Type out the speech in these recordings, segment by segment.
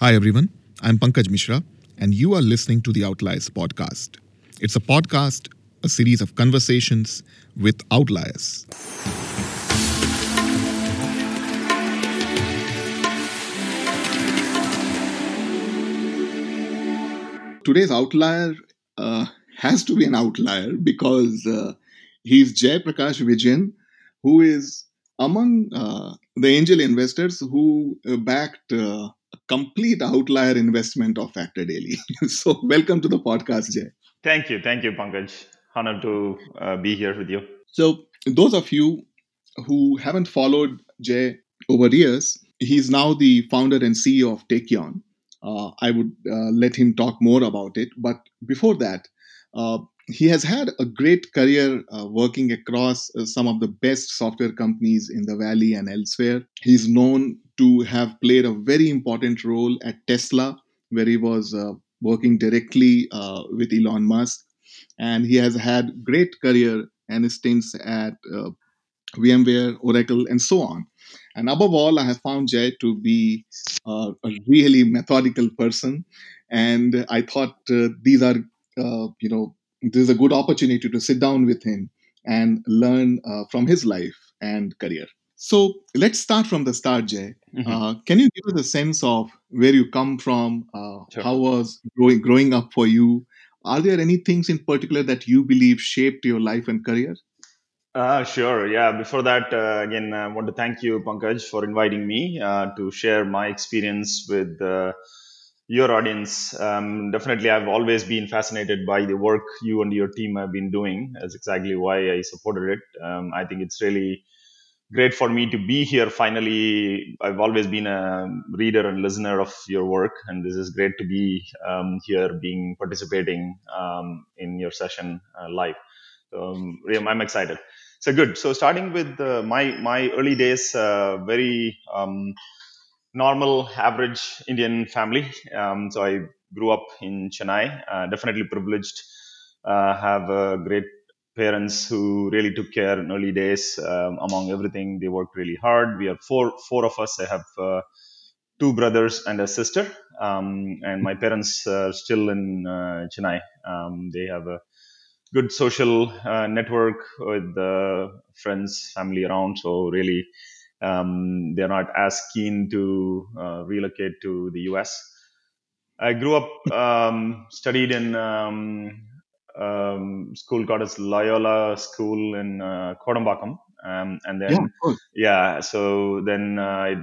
Hi, everyone. I'm Pankaj Mishra, and you are listening to the Outliers podcast. It's a podcast, a series of conversations with outliers. Today's outlier uh, has to be an outlier because uh, he's Jay Prakash Vijayan, who is among uh, the angel investors who backed uh, complete outlier investment of FactorDaily. so, welcome to the podcast, Jay. Thank you. Thank you, Pankaj. Honored to uh, be here with you. So, those of you who haven't followed Jay over years, he's now the founder and CEO of Tekion. Uh, I would uh, let him talk more about it. But before that, uh, he has had a great career uh, working across uh, some of the best software companies in the Valley and elsewhere. He's known to have played a very important role at Tesla, where he was uh, working directly uh, with Elon Musk. And he has had great career and stints at uh, VMware, Oracle, and so on. And above all, I have found Jay to be uh, a really methodical person. And I thought these are, you know, this is a good opportunity to sit down with him and learn uh, from his life and career. So let's start from the start, Jay. Mm-hmm. Uh, can you give us a sense of where you come from? Uh, sure. How was growing growing up for you? Are there any things in particular that you believe shaped your life and career? Uh, sure. Yeah. Before that, uh, again, I want to thank you, Pankaj, for inviting me uh, to share my experience with uh, your audience. Um, definitely, I've always been fascinated by the work you and your team have been doing. That's exactly why I supported it. Um, I think it's really great for me to be here finally. I've always been a reader and listener of your work, and this is great to be um, here, being participating um, in your session uh, live. Um, I'm excited. So good. So starting with uh, my my early days, uh, very um, normal, average Indian family. Um, so I grew up in Chennai. Uh, definitely privileged. Uh, have uh, great parents who really took care in early days. Um, among everything, they worked really hard. We are four four of us. I have uh, two brothers and a sister. Um, and my parents are still in uh, Chennai. Um, they have a good social network with friends, family around. So really um, they're not as keen to uh, relocate to the US. I grew up, um, studied in um, um, school called as Loyola School in uh, Kodambakkam, um, and then yeah, yeah, so then uh,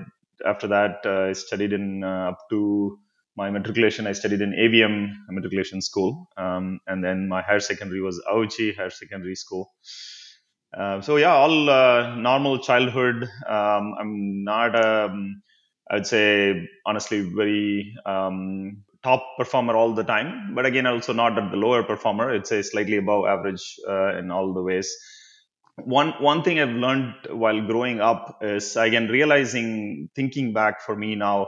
after that uh, I studied in uh, up to my matriculation. I studied in AVM matriculation school, um, and then my higher secondary was Auchi Higher Secondary School. Uh, so yeah, all uh, normal childhood. Um, I'm not, um, I'd say, honestly, very um, top performer all the time, but again, also not at the lower performer. It's a slightly above average uh, in all the ways. One one thing I've learned while growing up is again realizing, thinking back for me now.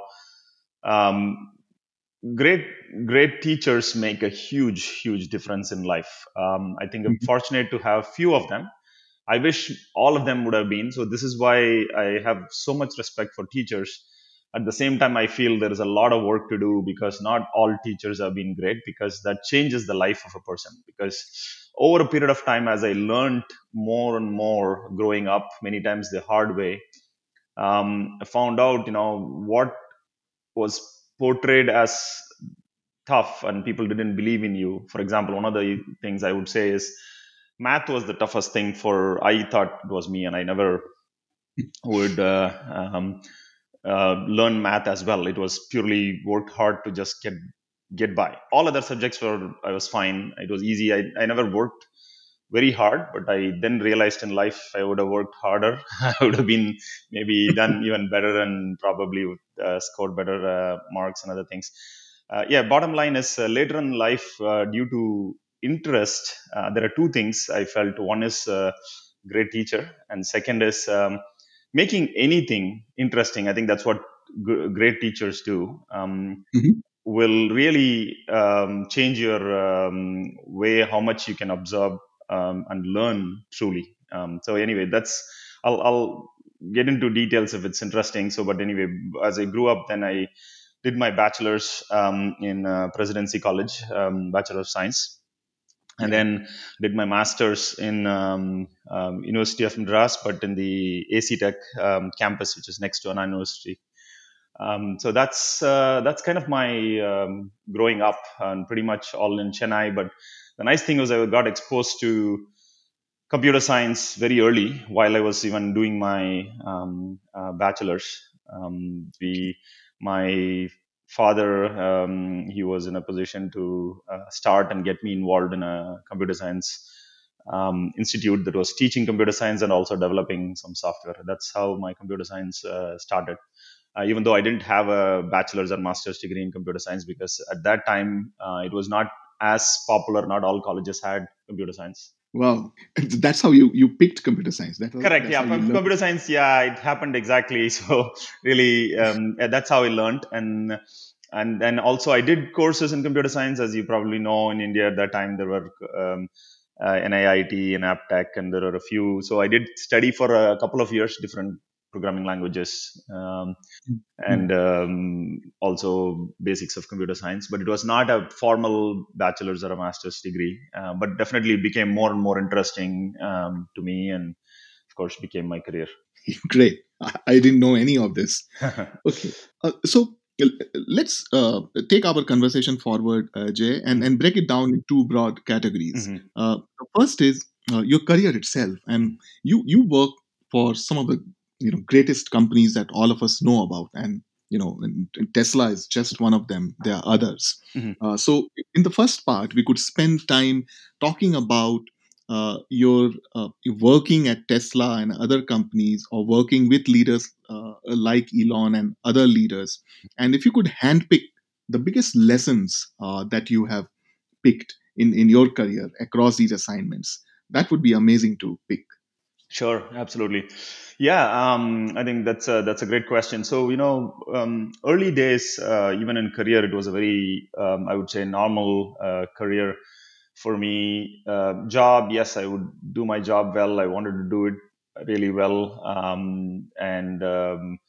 Um, great great teachers make a huge huge difference in life um, i think i'm mm-hmm. fortunate to have few of them I wish all of them would have been. So this is why I have so much respect for teachers. At the same time, I feel there is a lot of work to do because not all teachers have been great because that changes the life of a person. Because over a period of time, as I learned more and more growing up, many times the hard way, um, I found out, you know, what was portrayed as tough and people didn't believe in you. For example, one of the things I would say is math was the toughest thing for i thought it was me and i never would uh, um, uh, learn math as well. It was purely worked hard to just get get by. All other subjects were i was fine. It was easy. I, I never worked very hard but i then realized in life i would have worked harder. I would have been maybe done even better and probably would, uh, scored better uh, marks and other things. Uh, yeah bottom line is uh, later in life due to interest, uh, there are two things I felt. One is a great teacher, and second is um, making anything interesting. I think that's what g- great teachers do. Um, mm-hmm. Will really um, change your um, way how much you can absorb um, and learn truly. Um, so anyway, that's I'll, I'll get into details if it's interesting. So, but anyway, as I grew up, then I did my bachelor's um, in uh, Presidency College, um, Bachelor of Science, and then did my master's in um, um, University of Madras, but in the AC Tech um, campus, which is next to Anna University. Um, so that's uh, that's kind of my um, growing up, and pretty much all in Chennai. But the nice thing was I got exposed to computer science very early while I was even doing my um, uh, bachelor's. We, my father, um, he was in a position to uh, start and get me involved in a computer science um, institute that was teaching computer science and also developing some software. That's how my computer science uh, started. Uh, even though I didn't have a bachelor's or master's degree in computer science, because at that time uh, it was not as popular. Not all colleges had computer science. Wow, that's how you you picked computer science. That was, Correct. Yeah. you learned. Computer science. Yeah, it happened exactly. So really, um, that's how I learned. And and then also I did courses in computer science, as you probably know. In India at that time, there were um, uh, NIIT and Aptech, and there were a few. So I did study for a couple of years different programming languages. Um, and um, also basics of computer science. But it was not a formal bachelor's or a master's degree, uh, but definitely it became more and more interesting um, to me, and of course became my career. Great. I, didn't know any of this. Okay. Uh, so let's uh, take our conversation forward, uh, Jay, and, and break it down in two broad categories. Mhm. Uh, the first is uh, your career itself, and you you work for some of the you know greatest companies that all of us know about, and you know and, and Tesla is just one of them. There are others. Mhm. Uh, so in the first part, we could spend time talking about uh, your uh, working at Tesla and other companies, or working with leaders uh, like Elon and other leaders, and if you could handpick the biggest lessons uh, that you have picked in, in your career across these assignments, that would be amazing to pick. Sure, absolutely. Yeah, um, I think that's a, that's a great question. So you know, um, early days, uh, even in career, it was a very, um, I would say, normal uh, career for me. Uh, job, yes, I would do my job well. I wanted to do it really well um, and um,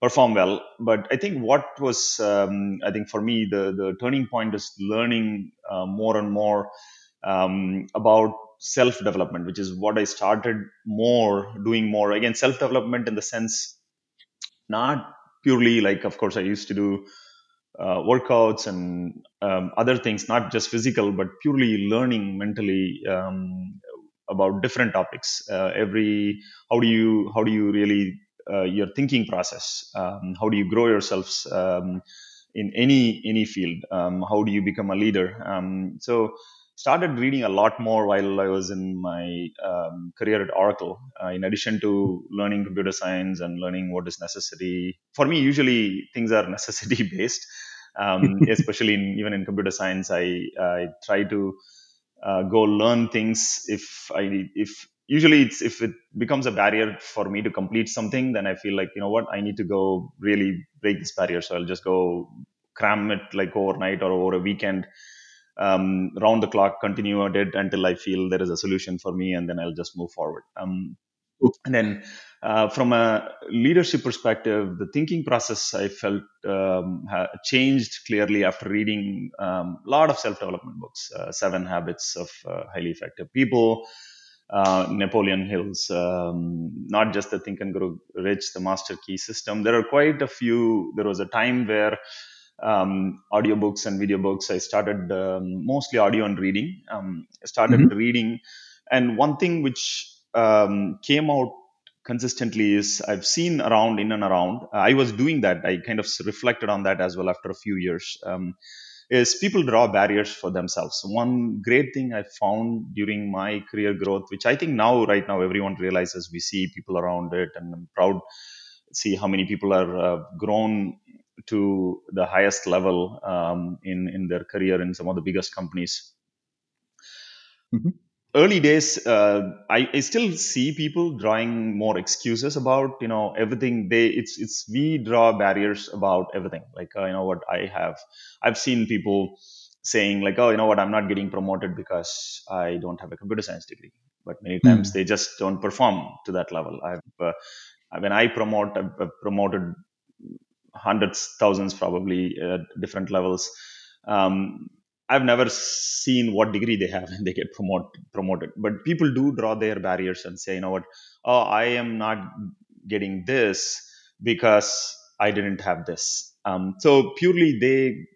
perform well. But I think what was, um, I think for me, the the turning point is learning uh, more and more um, about self development, which is what I started more doing more. Again, self development in the sense not purely like, of course, I used to do uh, workouts and um, other things, not just physical, but purely learning mentally um, about different topics. Uh, every how do you how do you really uh, your thinking process? Um, how do you grow yourselves um, in any any field? Um, how do you become a leader? Um, so started reading a lot more while I was in my um, career at Oracle. Uh, in addition to learning computer science and learning what is necessary for me, usually things are necessity based. Um, especially in even in computer science, I I try to uh, go learn things if I if usually it's if it becomes a barrier for me to complete something, then I feel like you know what I need to go really break this barrier. So I'll just go cram it like overnight or over a weekend um, round the clock continue at it until I feel there is a solution for me, and then I'll just move forward. Um, and then, uh, from a leadership perspective, the thinking process I felt um, ha- changed clearly after reading um, a lot of self-development books, uh, Seven Habits of uh, Highly Effective People. Uh, Napoleon Hill's, um, not just the Think and Grow Rich, the Master Key System. There are quite a few. There was a time where um, audiobooks and video books. I started um, mostly audio and reading. Um, I started Mhm. reading, and one thing which um, came out consistently is I've seen around in and around. I was doing that. I kind of reflected on that as well after a few years. Um, is people draw barriers for themselves. One great thing I found during my career growth, which I think now, right now, everyone realizes we see people around it, and I'm proud to see how many people are uh, grown to the highest level um, in in their career in some of the biggest companies. Mhm. Early days, uh, I, I still see people drawing more excuses about you know everything. They it's it's we draw barriers about everything. Like uh, you know what I have, I've seen people saying like oh you know what I'm not getting promoted because I don't have a computer science degree. But many times Hmm. they just don't perform to that level. I've uh, when I promote, I've I've promoted hundreds, thousands, probably at different levels. Um, I've never seen what degree they have and they get promote, promoted. But people do draw their barriers and say, you know what, oh, I am not getting this because I didn't have this. Um, so purely they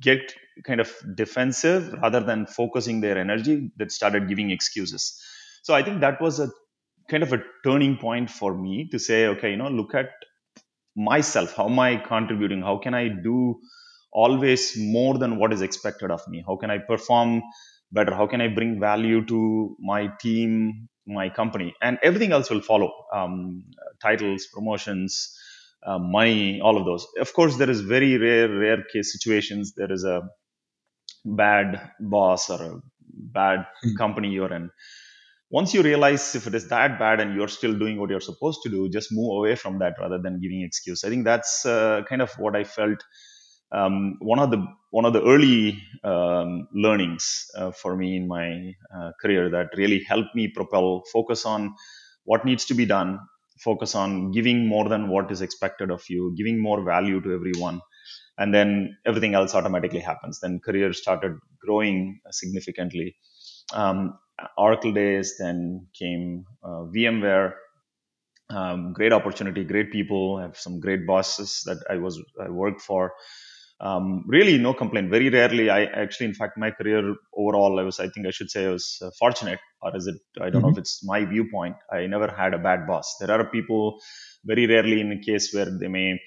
get kind of defensive rather than focusing their energy that started giving excuses. So I think that was a kind of a turning point for me to say, okay, you know, look at myself. How am I contributing? How can I do always more than what is expected of me? How can I perform better? How can I bring value to my team, my company? And everything else will follow um, titles, promotions, uh, money, all of those. Of course, there is very rare, rare case situations. There is a bad boss or a bad Mm. company you're in. Once you realize if it is that bad and you're still doing what you're supposed to do, just move away from that rather than giving excuse. I think that's uh, kind of what I felt. Um, one of the one of the early um, learnings uh, for me in my uh, career that really helped me propel, focus on what needs to be done, focus on giving more than what is expected of you, giving more value to everyone, and then everything else automatically happens. Then career started growing significantly. Um, Oracle days, then came uh, VMware. Um, great opportunity, great people. I have some great bosses that I was I worked for. Um, really, no complaint. Very rarely, I actually, in fact, my career overall, I was, I think, I should say, I was uh, fortunate, or is it? I don't know Mhm. if it's my viewpoint. I never had a bad boss. There are people, very rarely, in a case where they may,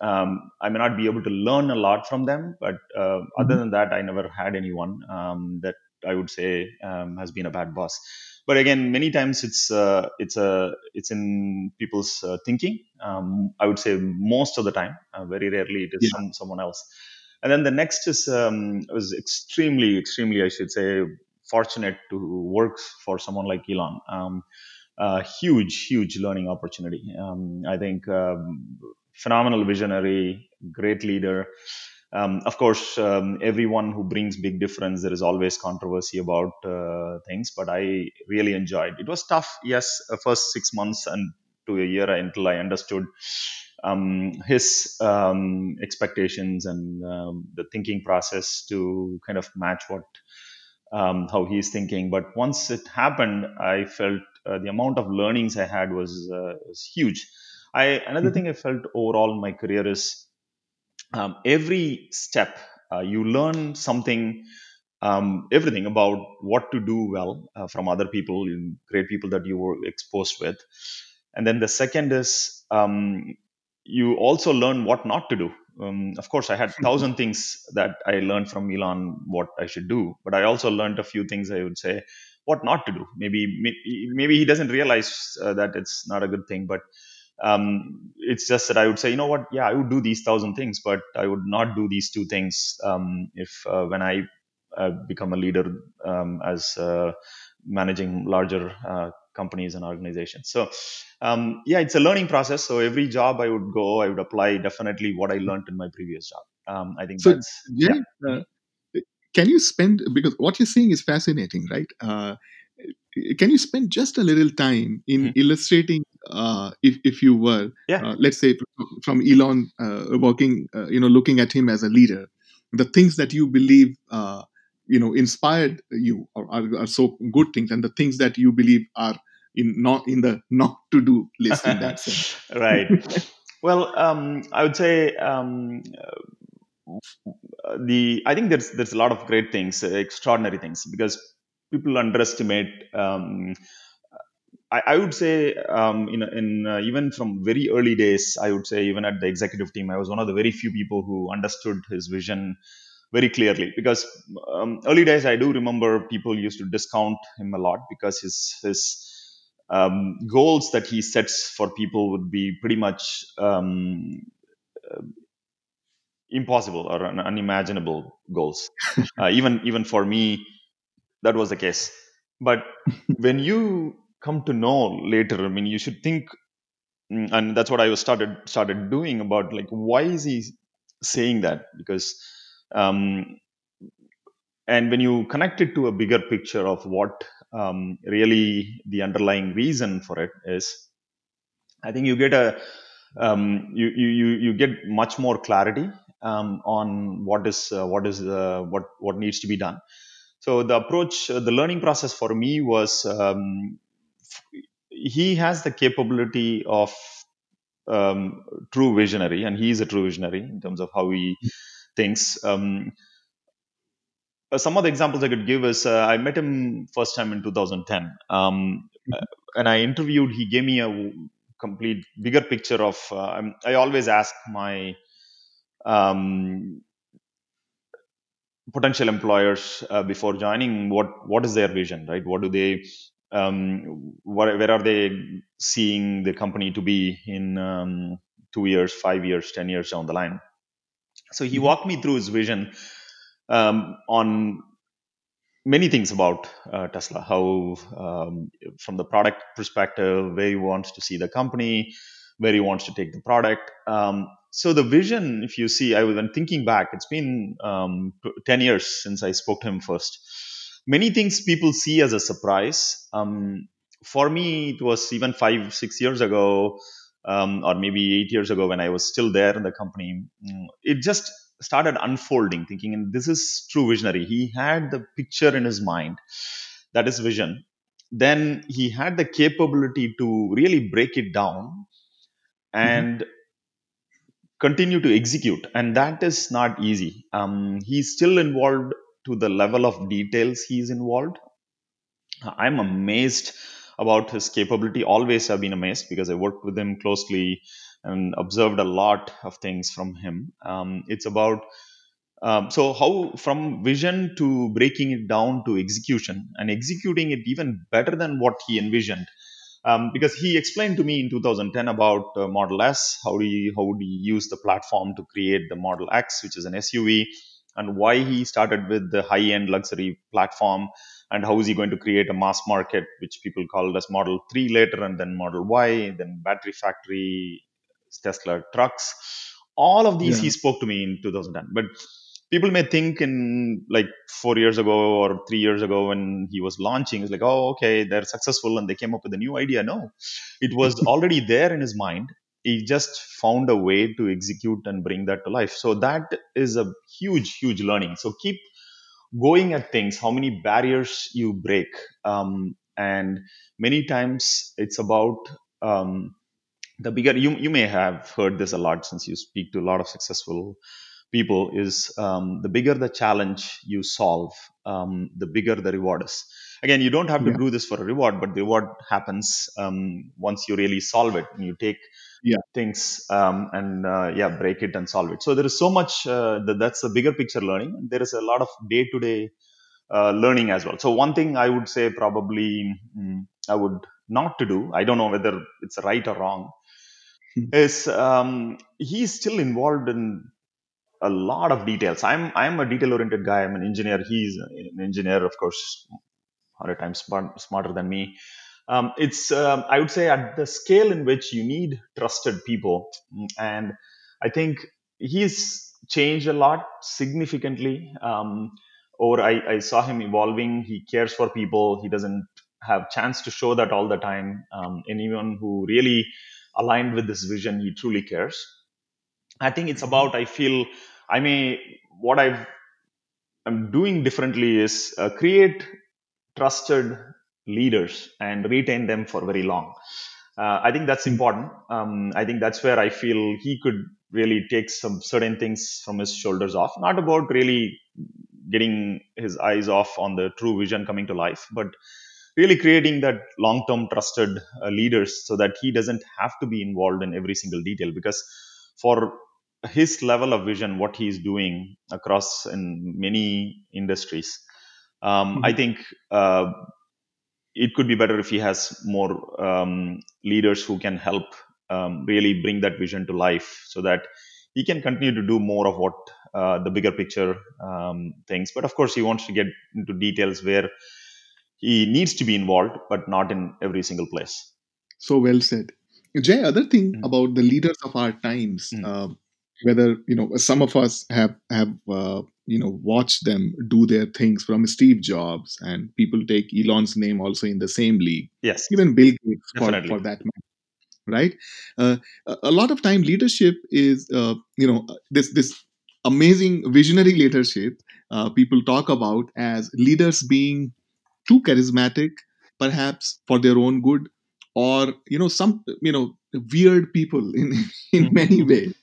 um, I may not be able to learn a lot from them, but uh, other Mhm. than that, I never had anyone um, that I would say um, has been a bad boss. But again, many times it's uh, it's a it's in people's uh, thinking. Um, I would say most of the time. Uh, very rarely it is Yeah. some someone else. And then the next is um, was extremely extremely I should say fortunate to work for someone like Elon. Um, uh, huge huge learning opportunity. Um, I think um, phenomenal visionary, great leader. Um, of course, um, everyone who brings big difference, there is always controversy about uh, things, but I really enjoyed. It was tough, yes, uh, first six months and to a year until I understood um, his um, expectations and um, the thinking process to kind of match what um, how he's thinking. But once it happened, I felt uh, the amount of learnings I had was uh, was huge. I another Mhm. thing I felt overall in my career is um, every step uh, you learn something um, everything about what to do well uh, from other people great people that you were exposed with. And then the second is um, you also learn what not to do. Um, of course i had thousand things that i learned from elon what i should do but i also learned a few things i would say what not to do. Maybe maybe, maybe he doesn't realize uh, that it's not a good thing but um, it's just that I would say, you know what, yeah, I would do these thousand things, but I would not do these two things um, if uh, when I uh, become a leader um, as uh, managing larger uh, companies and organizations. So um, yeah, it's a learning process. So every job I would go, I would apply definitely what I learned in my previous job. Um, I think So, that's yeah. Jay, uh, can you spend because what you're saying is fascinating, right? Uh, can you spend just a little time in Mhm. illustrating, uh, if if you were, Yeah. uh, let's say, from Elon uh, working, uh, you know, looking at him as a leader, the things that you believe, uh, you know, inspired you or are, are so good things, and the things that you believe are in not in the not to do list in that sense. right. Well, um, I would say um, uh, the I think there's there's a lot of great things, extraordinary things, because people underestimate. Um, I, I would say um, in in uh, even from very early days, I would say even at the executive team, I was one of the very few people who understood his vision very clearly. Because um, early days, I do remember people used to discount him a lot because his his um, goals that he sets for people would be pretty much um, impossible or un- unimaginable goals. Uh, even even for me, that was the case. But when you come to know later, I mean, you should think, mm, and that's what I was started started doing about like why is he saying that? Because um, and when you connect it to a bigger picture of what um, really the underlying reason for it is, I think you get a um, you, you you you get much more clarity um, on what is uh, what is uh, what what needs to be done. So the approach, uh, the learning process for me was um, he has the capability of um, true visionary, and he is a true visionary in terms of how he thinks. Um, uh, some of the examples I could give is uh, I met him first time in 2010, um, uh, and I interviewed. He gave me a complete bigger picture of. Uh, I always ask my um, potential employers uh, before joining what what is their vision, right? What do they um, what, where are they seeing the company to be in um, two years, five years, ten years down the line? So he Mhm. walked me through his vision um, on many things about uh, Tesla. How, um, from the product perspective, where he wants to see the company, where he wants to take the product. Um, so the vision, if you see, I was thinking back, it's been um, t- ten years since I spoke to him first. Many things people see as a surprise. Um, for me, it was even five, six years ago, um, or maybe eight years ago when I was still there in the company. mm, It just started unfolding, thinking, and this is true visionary. He had the picture in his mind, that is vision. Then he had the capability to really break it down Mhm. and continue to execute, and that is not easy. Um, he's still involved to the level of details he's involved. I'm amazed about his capability. Always have been amazed because I worked with him closely and observed a lot of things from him. Um, it's about um, so how from vision to breaking it down to execution and executing it even better than what he envisioned. Um, because he explained to me in 2010 about uh, Model S, how do you, how would he use the platform to create the Model X, which is an SUV, and why he started with the high-end luxury platform, and how is he going to create a mass market, which people called as Model 3 later, and then Model Y, then battery factory, Tesla trucks. All of these he spoke to me in 2010. But people may think in like four years ago or three years ago when he was launching, it's like, oh, okay, they're successful and they came up with a new idea. No, it was already there in his mind. He just found a way to execute and bring that to life. So that is a huge, huge learning. So keep going at things, how many barriers you break. Um, and many times it's about um, the bigger you you may have heard this a lot since you speak to a lot of successful people is um, the bigger the challenge you solve um, the bigger the reward is again you don't have to Yeah. do this for a reward but the reward happens um, once you really solve it and you take Yeah. things um, and uh, yeah break it and solve it so there is so much uh, that, that's the bigger picture learning there is a lot of day to day learning as well so one thing i would say probably mm, i would not to do i don't know whether it's right or wrong Mhm. is um, he's still involved in a lot of details. I'm I'm a detail oriented guy. I'm an engineer. He's an engineer, of course, hundred times smart, smarter than me. Um, it's um, I would say at the scale in which you need trusted people, and I think he's changed a lot significantly. Um, or I, I saw him evolving. He cares for people. He doesn't have chance to show that all the time. Um, anyone who really aligned with this vision, he truly cares. I think it's about. I feel I may what I've I'm doing differently is uh, create trusted leaders and retain them for very long. Uh, I think that's important. Um, I think that's where I feel he could really take some certain things from his shoulders off. Not about really getting his eyes off on the true vision coming to life, but really creating that long-term trusted uh, leaders so that he doesn't have to be involved in every single detail because for his level of vision what he's doing across in many industries um, i Mhm. think uh, it could be better if he has more um, leaders who can help um, really bring that vision to life so that he can continue to do more of what uh, the bigger picture um, things but of course he wants to get into details where he needs to be involved but not in every single place So well said. Jay, other thing Mhm. about the leaders of our times, Mhm. uh, whether you know some of us have have uh, you know watch them do their things from Steve Jobs, and people take Elon's name also in the same league. yes. Even Bill Gates, for for that matter. right? Uh, a lot of time leadership is uh, you know this this amazing visionary leadership uh, people talk about as leaders being too charismatic perhaps for their own good or you know some you know weird people in in many ways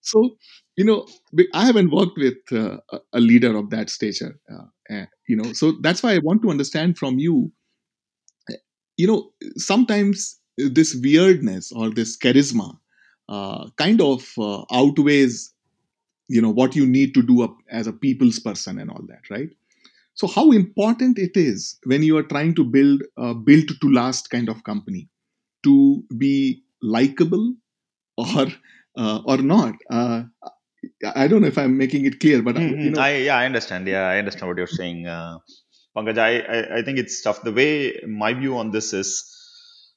so you know i haven't worked with uh, a leader of that stature uh, uh, you know so that's why i want to understand from you you know sometimes this weirdness or this charisma uh, kind of uh, outweighs you know what you need to do as a people's person and all that right? So how important it is when you are trying to build a built to last kind of company to be likable or uh, or not uh, i don't know if i'm making it clear but uh, you Mhm. know I yeah, I understand. Yeah, I understand what you're saying, uh, Pankaj. I, I I think it's tough. The way my view on this is,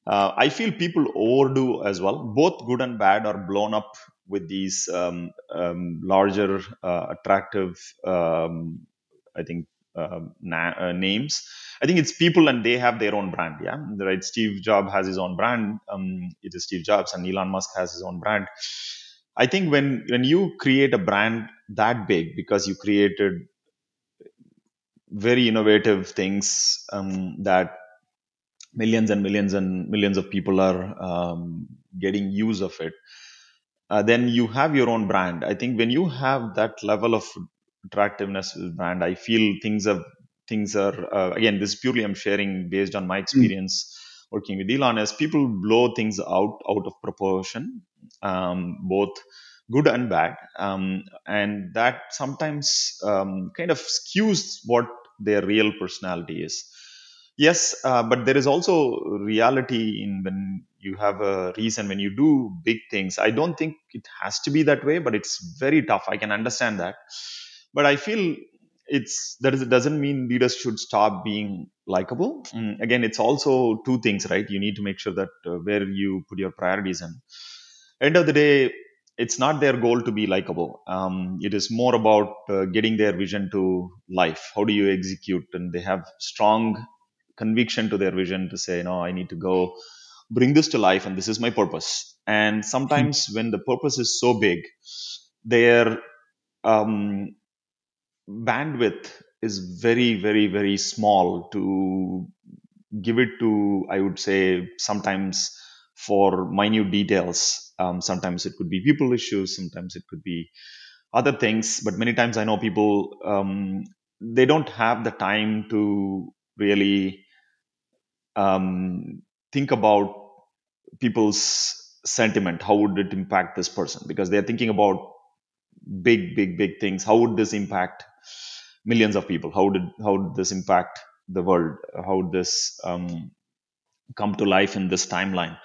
uh, I feel people overdo as well. Both good and bad are blown up with these um, um, larger, uh, attractive, um, I think, um na- uh, names. I think it's people and they have their own brand. Yeah, right. Steve Jobs has his own brand. Um, it is Steve Jobs, and Elon Musk has his own brand. I think when when you create a brand that big because you created very innovative things um, that millions and millions and millions of people are um, getting use of it uh, then you have your own brand i think when you have that level of attractiveness with brand i feel things are things are uh, again this is purely i'm sharing based on my mm, experience working with elon is people blow things out out of proportion um, both good and bad um, and that sometimes um, kind of skews what their real personality is Yes, uh, but there is also reality in when you have a reason when you do big things. I don't think it has to be that way, but it's very tough. I can understand that, but I feel it's that is, it doesn't mean leaders should stop being likable. Mm, again, it's also two things, right? You need to make sure that uh, where you put your priorities in. End of the day, it's not their goal to be likable. Um, it is more about uh, getting their vision to life. How do you execute? And they have strong conviction to their vision to say, no, I need to go bring this to life and this is my purpose. And sometimes when the purpose is so big, their um, bandwidth is very, very, very small to give it to, I would say, sometimes for minute details. Um, sometimes it could be people issues, sometimes it could be other things, but many times I know people, um, they don't have the time to really um, think about people's sentiment. How would it impact this person? Because they're thinking about big big big things. How would this impact millions of people. How did how did this impact the world? How would this um, come to life in this timeline?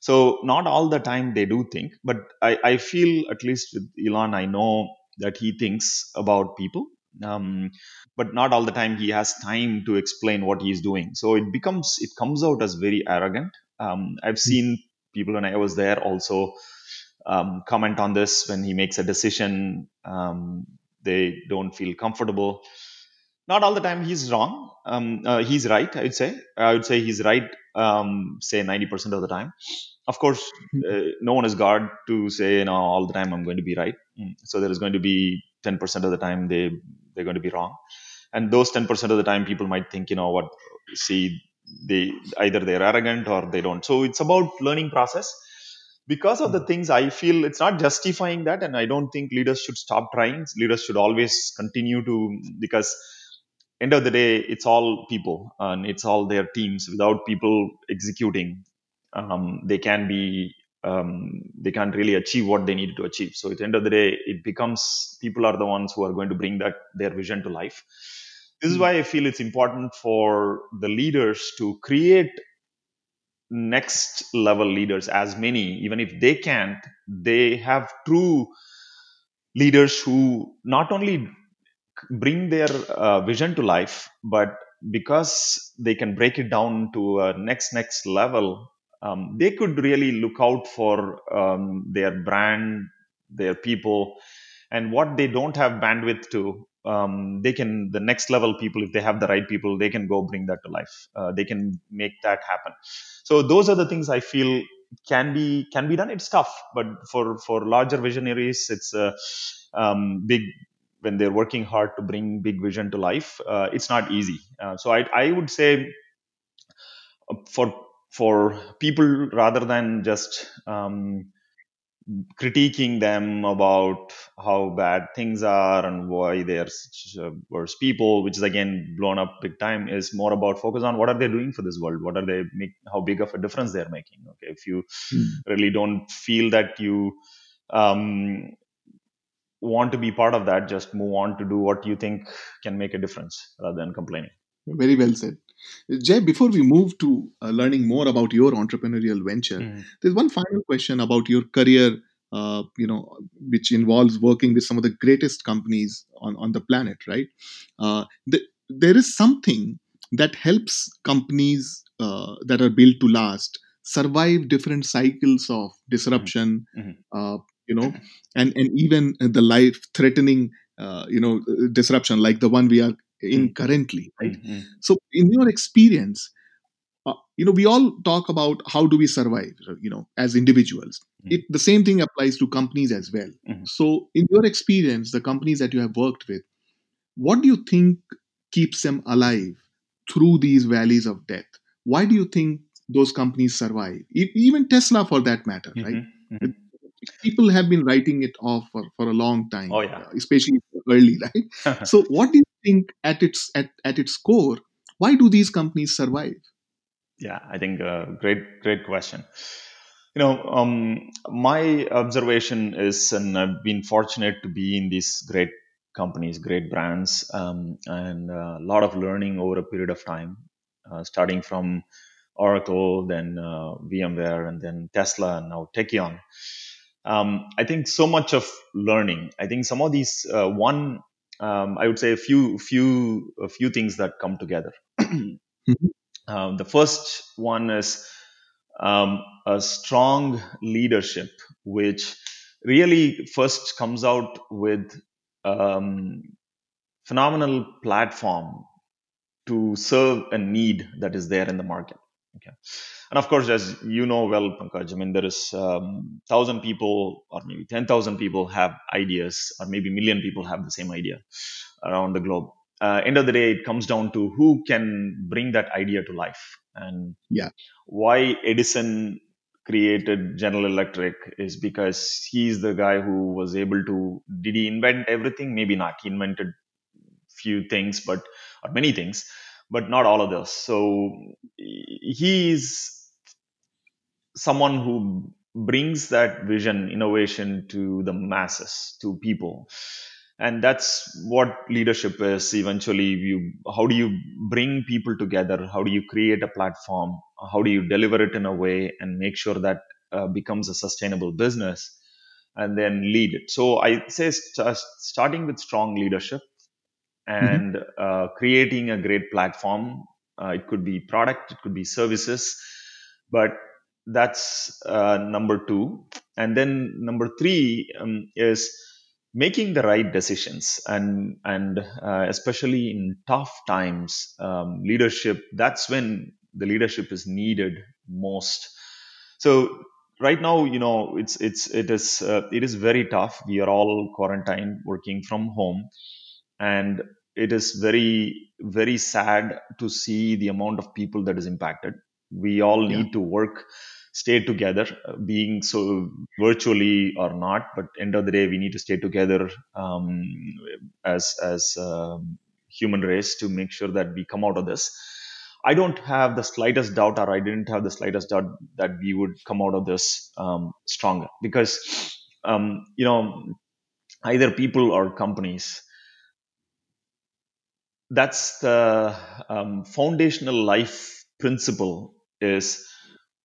So not all the time they do think but i, I feel at least with elon i know that he thinks about people um, but not all the time he has time to explain what he's doing. So it becomes it comes out as very arrogant. Um, i've mm, seen people when i was there also um, comment on this when he makes a decision um, they don't feel comfortable. Not all the time he's wrong. Um, uh, he's right i would say. I would say he's right um, say 90% of the time. Of course uh, no one is god to say you know all the time i'm going to be right. Mm. so there is going to be 10% of the time they they're going to be wrong. And those 10% of the time people might think you know what see they either they're arrogant or they don't. So it's about learning process because of the things i feel it's not justifying that and i don't think leaders should stop trying. Leaders should always continue to because end of the day it's all people and it's all their teams. Without people executing um, they can be um, they can't really achieve what they need to achieve. So at the end of the day it becomes people are the ones who are going to bring that their vision to life. This is mm, why i feel it's important for the leaders to create next level leaders as many. Even if they can't they have true leaders who not only bring their uh, vision to life but because they can break it down to a next next level um, they could really look out for um, their brand their people and what they don't have bandwidth to um, they can the next level people if they have the right people they can go bring that to life uh, they can make that happen so those are the things i feel can be can be done. It's tough, but for for larger visionaries, it's a um, big when they're working hard to bring big vision to life. Uh, it's not easy. Uh, so I I would say uh, for for people rather than just um, critiquing them about how bad things are and why they are such worse people, which is again blown up big time, is more about focus on what are they doing for this world, what are they make, how big of a difference they're making. Okay, if you Mm. really don't feel that you um, want to be part of that, just move on to do what you think can make a difference rather than complaining. Very well said. Jay, before we move to uh, learning more about your entrepreneurial venture, Mhm. there's one final question about your career, uh, you know, which involves working with some of the greatest companies on, on the planet, right? Uh, th- there is something that helps companies uh, that are built to last survive different cycles of disruption, Mhm. uh, you know, and, and even the life threatening, uh, you know, disruption like the one we are in Mhm. currently, right? Mhm. So, in your experience, uh, you know, we all talk about how do we survive, you know, as individuals. Mhm. It the same thing applies to companies as well. Mhm. So, in your experience, the companies that you have worked with, what do you think keeps them alive through these valleys of death? Why do you think those companies survive? E- even Tesla, for that matter, right? Mhm. Mhm. People have been writing it off for, for a long time, Oh, yeah. uh, especially early, right? so what do you think at its at, at its core why do these companies survive Yeah, I think uh, great, great question. You know, um, my observation is, and I've been fortunate to be in these great companies, great brands, um, and a lot of learning over a period of time, uh, starting from Oracle, then uh, VMware, and then Tesla, and now Tekion. Um, I think so much of learning. I think some of these uh, one, um, I would say a few, few, a few things that come together. Um, the first one is um, a strong leadership, which really first comes out with um, phenomenal platform to serve a need that is there in the market. Okay, and of course, as you know well, Pankaj, I mean there is um, thousand people or maybe ten thousand people have ideas, or maybe million people have the same idea around the globe. Uh, end of the day, it comes down to who can bring that idea to life and yeah why Edison created General Electric is because he's the guy who was able to. Did he invent everything? Maybe not. He invented few things, but or many things, but not all of those. So he's someone who brings that vision, innovation to the masses, to people. And that's what leadership is eventually. You, how do you bring people together? How do you create a platform? How do you deliver it in a way and make sure that uh, becomes a sustainable business and then lead it? So I say st- starting with strong leadership and uh, creating a great platform. Uh, it could be product, it could be services, but that's uh, number two. And then number three um, is making the right decisions, and and uh, especially in tough times, um, leadership. That's when the leadership is needed most. So right now, you know, it's it's it is uh, it is very tough. We are all quarantined, working from home and it is very very sad to see the amount of people that is impacted. We all yeah. need to work stay together uh, being so virtually or not but end of the day we need to stay together um, as as um, human race to make sure that we come out of this. I don't have the slightest doubt or i didn't have the slightest doubt that we would come out of this um, stronger. Because um, you know either people or companies that's the um, foundational life principle is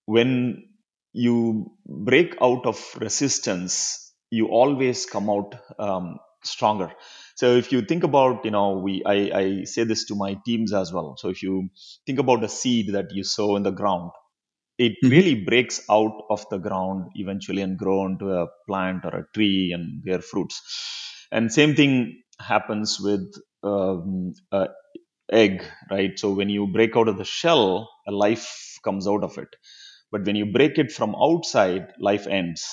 when you break out of resistance you always come out um, stronger. So if you think about you know we I, I say this to my teams as well. So if you think about a seed that you sow in the ground it Mhm. really breaks out of the ground eventually and grow into a plant or a tree and bear fruits. And same thing happens with um, a egg right so when you break out of the shell a life comes out of it but when you break it from outside life ends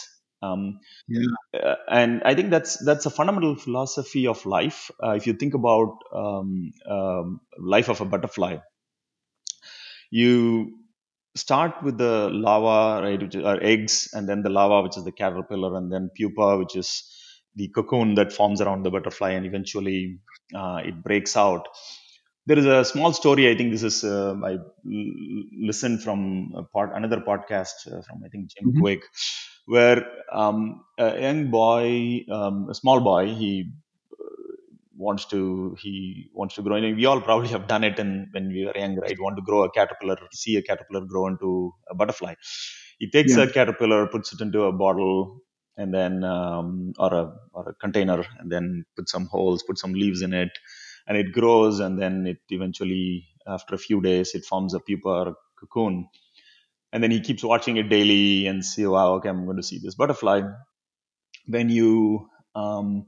um, Yeah. uh, and I think that's that's a fundamental philosophy of life. Uh, if you think about um, um, life of a butterfly, you start with the lava, right, which are eggs, and then the lava, which is the caterpillar, and then pupa, which is the cocoon that forms around the butterfly, and eventually uh, it breaks out. There is a small story. I think this is uh, I l- listened from a part, another podcast uh, from I think Jim Mhm. Kwik, where um, a young boy, um, a small boy, he wants to he wants to grow and we all probably have done it in, when we were young right want to grow a caterpillar see a caterpillar grow into a butterfly he takes Yeah. a caterpillar puts it into a bottle and then um, or a or a container and then put some holes put some leaves in it and it grows and then it eventually after a few days it forms a pupa or a cocoon. And then he keeps watching it daily and see wow okay i'm going to see this butterfly. When you um,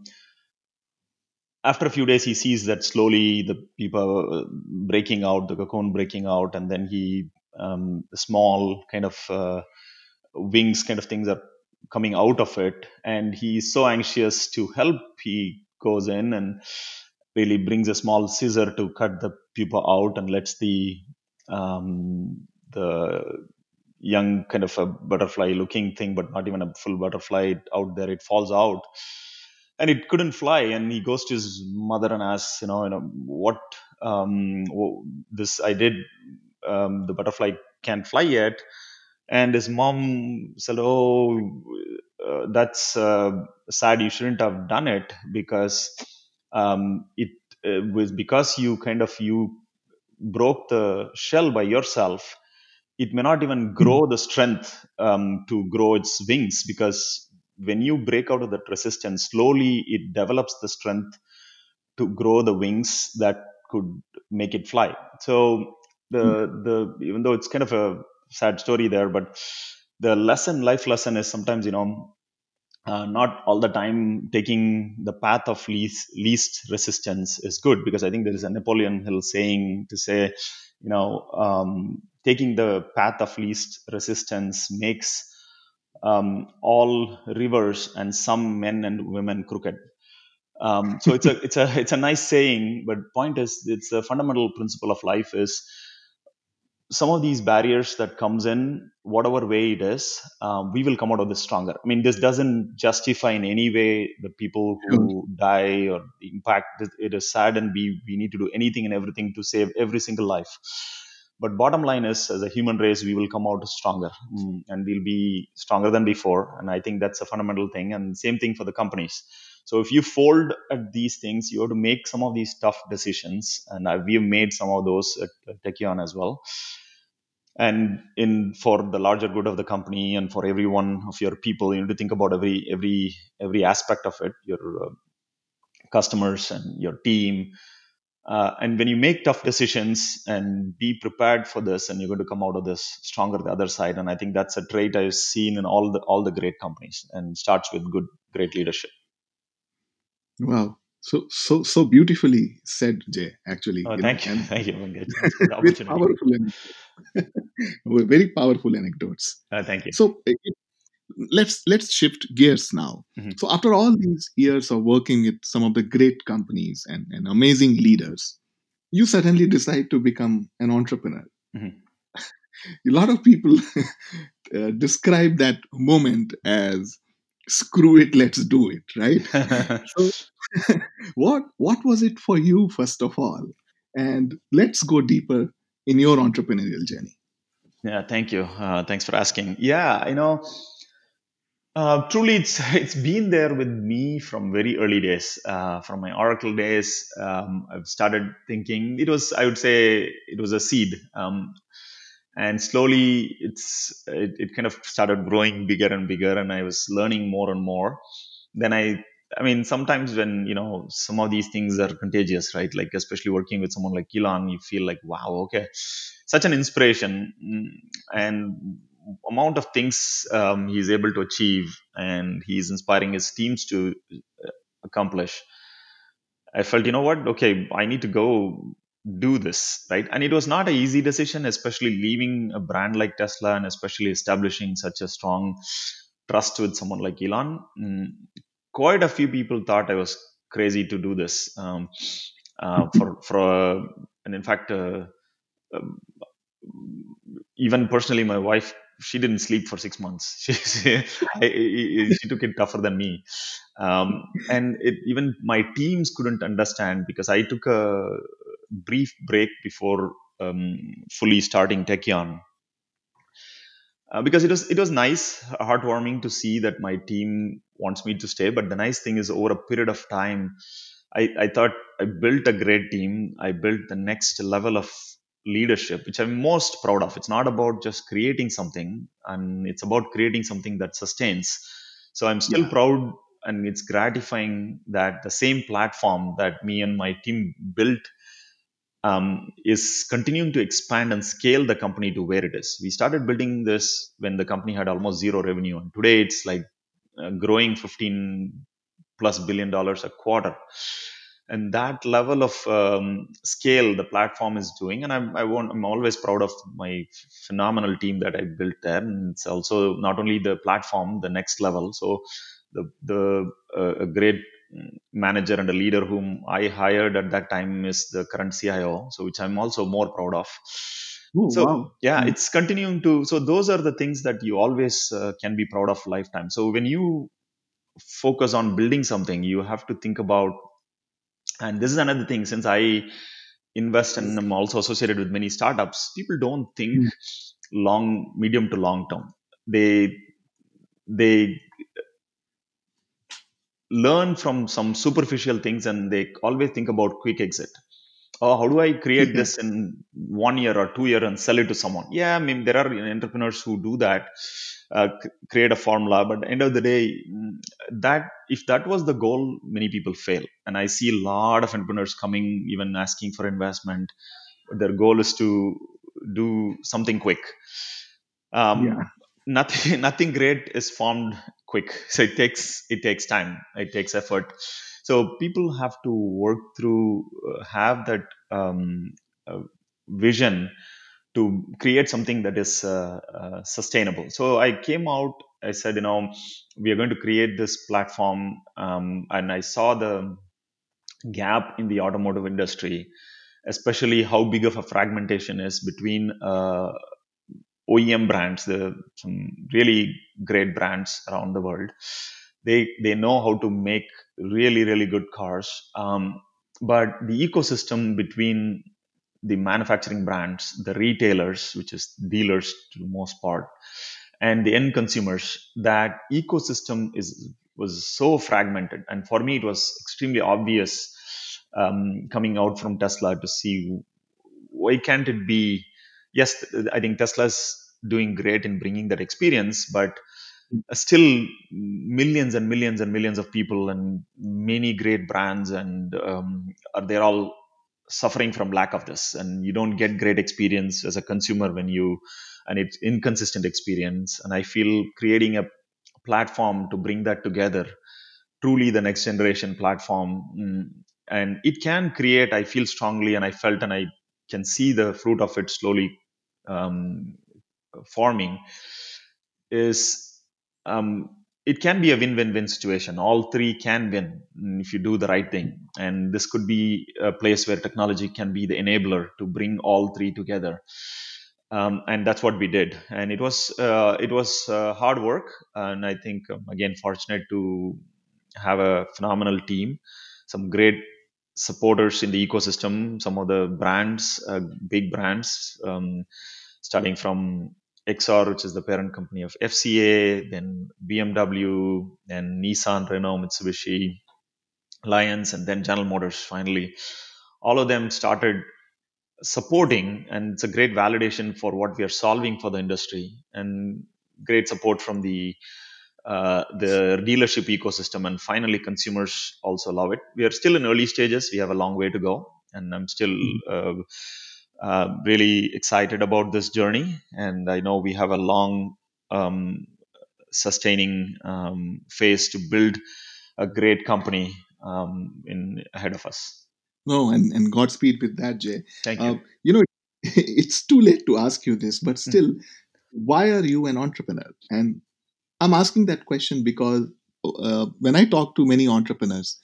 after a few days he sees that slowly the pupa breaking out the cocoon breaking out and then he um, small kind of uh, wings kind of things are coming out of it and he's so anxious to help he goes in and really brings a small scissor to cut the pupa out and lets the um, the young kind of a butterfly looking thing but not even a full butterfly out there it falls out. And it couldn't fly and he goes to his mother and asks you know you know what um this i did um, the butterfly can't fly yet and his mom said oh uh, that's uh, sad you shouldn't have done it because um, it uh, was because you kind of you broke the shell by yourself it may not even Mm. grow the strength um, to grow its wings because when you break out of that resistance slowly it develops the strength to grow the wings that could make it fly so the Mm. the even though it's kind of a sad story there but the lesson life lesson is sometimes you know uh, not all the time taking the path of least least resistance is good because I think there is a Napoleon Hill saying to say, you know, um, taking the path of least resistance makes um, all rivers and some men and women crooked. Um, so it's a it's a it's a nice saying, but point is it's a fundamental principle of life is some of these barriers that comes in whatever way it is um, we will come out of this stronger. I mean this doesn't justify in any way the people who die or the impact it is sad and we we need to do anything and everything to save every single life. But bottom line is as a human race we will come out stronger. Mm, and we'll be stronger than before and i think that's a fundamental thing and same thing for the companies. So if you fold at these things you have to make some of these tough decisions and I, we've made some of those at, at Tekion as well and in for the larger good of the company and for every one of your people you need to think about every every every aspect of it your uh, customers and your team uh, and when you make tough decisions and be prepared for this and you're going to come out of this stronger the other side and i think that's a trait i've seen in all the all the great companies and starts with good great leadership Wow. So so so beautifully said, Jay. Actually, oh you know, thank you thank you Pankaj. thanks for very opportunity powerful very powerful anecdotes. uh, thank you So eh, let's let's shift gears now. Mhm. So after all these years of working with some of the great companies and, and amazing leaders, you suddenly decide to become an entrepreneur. Mhm. A lot of people uh, describe that moment as "screw it, let's do it." Right? So, what what was it for you first of all? And let's go deeper in your entrepreneurial journey. yeah thank you uh, thanks for asking yeah you know Uh, truly, it's it's been there with me from very early days. Uh, from my Oracle days, um, I've started thinking. It was, I would say, it was a seed, um, and slowly, it's it, it kind of started growing bigger and bigger, and I was learning more and more. Then I, I mean, sometimes when you know some of these things are contagious, right? Like especially working with someone like Elon, you feel like, wow, okay, such an inspiration, Mm, and amount of things um, he's able to achieve and he's inspiring his teams to uh, accomplish i felt you know what okay i need to go do this right? And it was not an easy decision especially leaving a brand like tesla and especially establishing such a strong trust with someone like elon. Mm, quite a few people thought i was crazy to do this um, uh, for for uh, and in fact uh, um, even personally my wife she didn't sleep for six months. She she, she took it tougher than me. Um, and it, even my teams couldn't understand because i took a brief break before um, fully starting Tekion uh, because it was it was nice, heartwarming to see that my team wants me to stay. But the nice thing is, over a period of time, I, I thought I built a great team. I built the next level of leadership, which I'm most proud of. It's not about just creating something, and it's about creating something that sustains. So I'm still Yeah. proud, and it's gratifying that the same platform that me and my team built um, is continuing to expand and scale the company to where it is. We started building this when the company had almost zero revenue, and today it's like uh, growing 15 plus billion dollars a quarter. And that level of um, scale the platform is doing, and I'm I I'm always proud of my phenomenal team that I built there. And it's also not only the platform, the next level. So the the uh, a great manager and a leader whom I hired at that time is the current CIO, so which I'm also more proud of. Oh, So wow. yeah, Mm. it's continuing to. So those are the things that you always uh, can be proud of lifetime. So when you focus on building something, you have to think about. And this is another thing. Since I invest and I'm also associated with many startups, people don't think Mm. long, medium to long term. They they learn from some superficial things and they always think about quick exit. Oh how do i create this in one year or two year and sell it to someone? Yeah i mean there are entrepreneurs who do that uh, create a formula but at the end of the day mm, that if that was the goal many people fail. And i see a lot of entrepreneurs coming even asking for investment. Their goal is to do something quick. Yeah. um, nothing nothing great is formed quick. So it takes it takes time. It takes effort. So people have to work through uh, have that um, uh, vision to create something that is uh, uh, sustainable. So i came out i said you know we are going to create this platform um, and i saw the gap in the automotive industry especially how big of a fragmentation is between uh, OEM brands, the some really great brands around the world. They they know how to make really really good cars, um, but the ecosystem between the manufacturing brands, the retailers, which is dealers to the most part, and the end consumers, that ecosystem is was so fragmented. And for me, it was extremely obvious um, coming out from Tesla to see why can't it be yes i think tesla's doing great in bringing that experience but still millions and millions and millions of people and many great brands and um, are they're all suffering from lack of this. And you don't get great experience as a consumer when you and it's inconsistent experience. And i feel creating a platform to bring that together truly the next generation platform mm, and it can create i feel strongly and i felt and i can see the fruit of it slowly um, forming is um, it can be a win-win-win situation. All three can win if you do the right thing. And this could be a place where technology can be the enabler to bring all three together. Um, and that's what we did. And it was uh, it was uh, hard work. And i think um, again fortunate to have a phenomenal team some great supporters in the ecosystem some of the brands uh, big brands um, starting from Exor, which is the parent company of FCA, then BMW, then Nissan, Renault, Mitsubishi, Lions, and then General Motors finally. All of them started supporting, and it's a great validation for what we are solving for the industry, and great support from the uh, the dealership ecosystem, and finally consumers also love it. We are still in early stages; we have a long way to go, and I'm still Mm. uh, uh, really excited about this journey. And I know we have a long um, sustaining um, phase to build a great company um, in ahead of us. No, and, and Godspeed with that, Jay. Thank Uh, you. you know, it's too late to ask you this, but Mm, still, why are you an entrepreneur? And I'm asking that question because uh, when I talk to many entrepreneurs,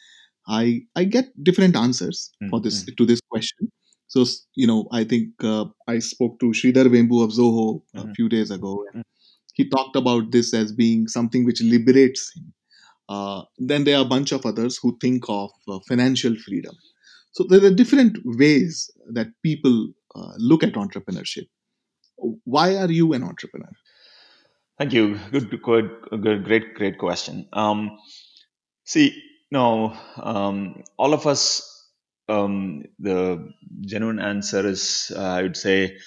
I I get different answers mm, for this mm, to this question. So you know, I think uh, I spoke to Sridhar Vembu of Zoho a mhm, few days ago, and mm. he talked about this as being something which liberates him. Uh, then there are a bunch of others who think of uh, financial freedom. So there are different ways that people uh, look at entrepreneurship. Why are you an entrepreneur? Thank you. Good, good, good, great, great question. Um, see, no, um, all of us, um, the genuine answer is, uh, I would say,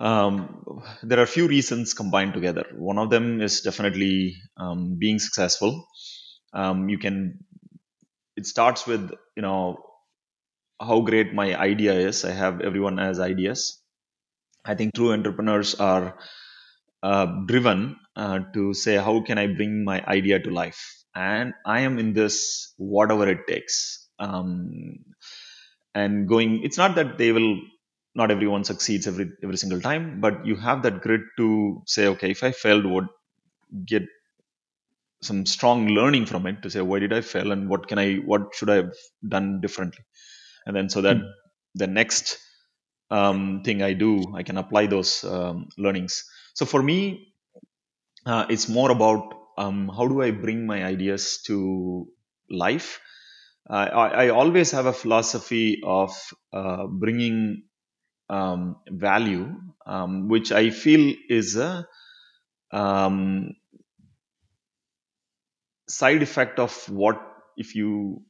um, there are a few reasons combined together. One of them is definitely um, being successful. Um, you can. It starts with you know how great my idea is. I have everyone has ideas. I think true entrepreneurs are uh, driven uh, to say how can i bring my idea to life? And i am in this whatever it takes. Um, and going it's not that they will not everyone succeeds every every single time but you have that grit to say okay if i failed what get some strong learning from it to say why did i fail and what can i what should i have done differently? And then so that Hmm. the next um, thing i do i can apply those um, learnings so for me uh, it's more about um, how do I bring my ideas to life. Uh, I, I always have a philosophy of uh, bringing um, value, um, which I feel is a um, side effect of what if you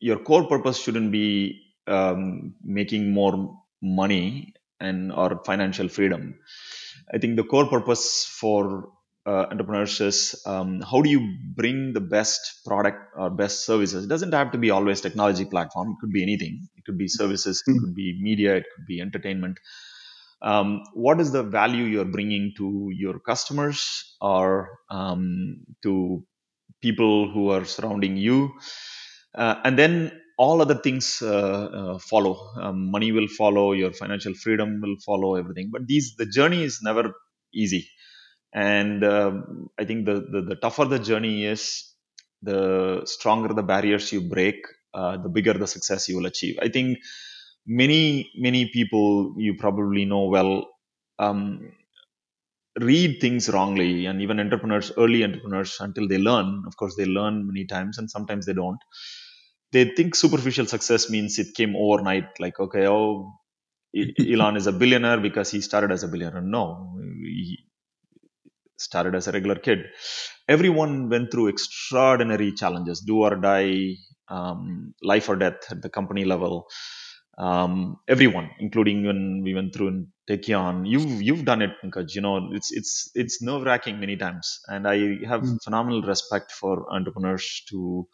your core purpose shouldn't be um, making more money and or financial freedom I think the core purpose for uh, entrepreneurs is um, how do you bring the best product or best services? It doesn't have to be always technology platform. It could be anything. It could be services. It could be media. It could be entertainment. Um, what is the value you're bringing to your customers or um, to people who are surrounding you? Uh, and then all other things uh, uh, follow. Um, money will follow. Your financial freedom will follow. Everything. But these the journey is never easy and um, i think the, the the tougher the journey is the stronger the barriers you break uh, the bigger the success you will achieve i think many many people you probably know well um, read things wrongly and even entrepreneurs early entrepreneurs until they learn of course they learn many times and sometimes they don't they think superficial success means it came overnight like okay oh elon is a billionaire because he started as a billionaire. No he started as a regular kid. Everyone went through extraordinary challenges do or die um, life or death at the company level um, everyone including when we went through in Tekion, you've you've done it Pankaj. you know it's it's it's nerve wracking many times and i have Hmm. phenomenal respect for entrepreneurs to